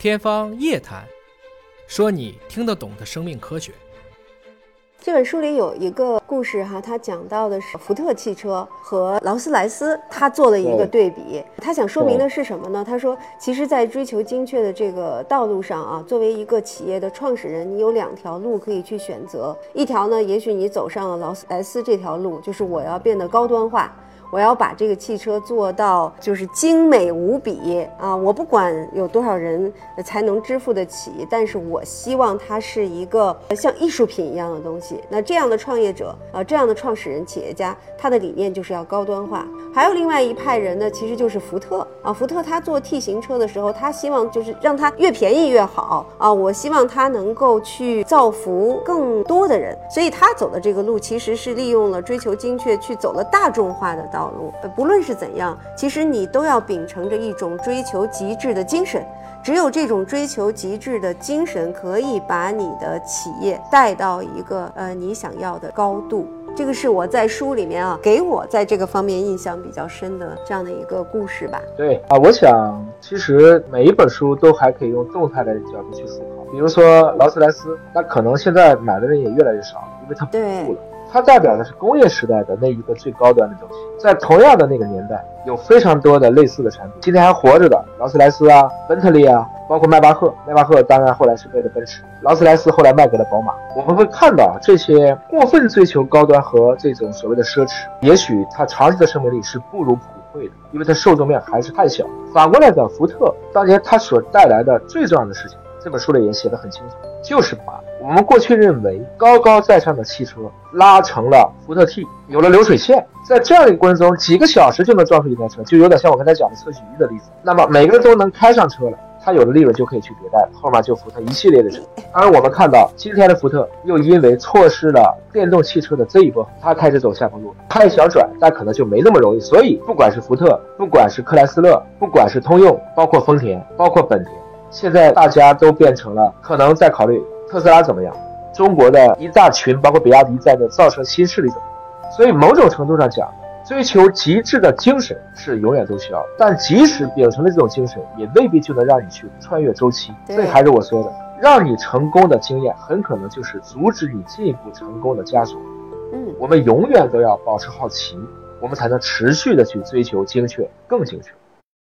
天方夜谭，说你听得懂的生命科学。这本书里有一个故事哈，他讲到的是福特汽车和劳斯莱斯，他做了一个对比。他想说明的是什么呢？他说，其实，在追求精确的这个道路上啊，作为一个企业的创始人，你有两条路可以去选择。一条呢，也许你走上了劳斯莱斯这条路，就是我要变得高端化。我要把这个汽车做到就是精美无比啊！我不管有多少人才能支付得起，但是我希望它是一个像艺术品一样的东西。那这样的创业者啊，这样的创始人、企业家，他的理念就是要高端化。还有另外一派人呢，其实就是福特啊。福特他做 T 型车的时候，他希望就是让它越便宜越好啊。我希望它能够去造福更多的人，所以他走的这个路其实是利用了追求精确，去走了大众化的道。道路，呃不论是怎样，其实你都要秉承着一种追求极致的精神。只有这种追求极致的精神，可以把你的企业带到一个呃你想要的高度。这个是我在书里面啊，给我在这个方面印象比较深的这样的一个故事吧。对啊，我想其实每一本书都还可以用动态的角度去思考。比如说劳斯莱斯，那可能现在买的人也越来越少了，因为它不富了。它代表的是工业时代的那一个最高端的东西，在同样的那个年代，有非常多的类似的产品，今天还活着的劳斯莱斯啊、奔特利啊，包括迈巴赫。迈巴赫当然后来是为了奔驰，劳斯莱斯后来卖给了宝马。我们会看到这些过分追求高端和这种所谓的奢侈，也许它长期的生命力是不如普惠的，因为它受众面还是太小。反过来讲，福特当年它所带来的最重要的事情，这本书里也写得很清楚，就是把。我们过去认为高高在上的汽车拉成了福特 T，有了流水线，在这样一个过程中，几个小时就能造出一台车，就有点像我刚才讲的测距仪的例子。那么每个人都能开上车了，他有了利润就可以去迭代，后面就福特一系列的车。而我们看到今天的福特又因为错失了电动汽车的这一波，他开始走下坡路，他也想转，但可能就没那么容易。所以不管是福特，不管是克莱斯勒，不管是通用，包括丰田，包括本田，现在大家都变成了可能在考虑。特斯拉怎么样？中国的一大群，包括比亚迪在内，造车新势力怎么样？所以某种程度上讲，追求极致的精神是永远都需要。但即使秉承了这种精神，也未必就能让你去穿越周期。所以还是我说的，让你成功的经验，很可能就是阻止你进一步成功的枷锁。嗯，我们永远都要保持好奇，我们才能持续的去追求精确，更精确。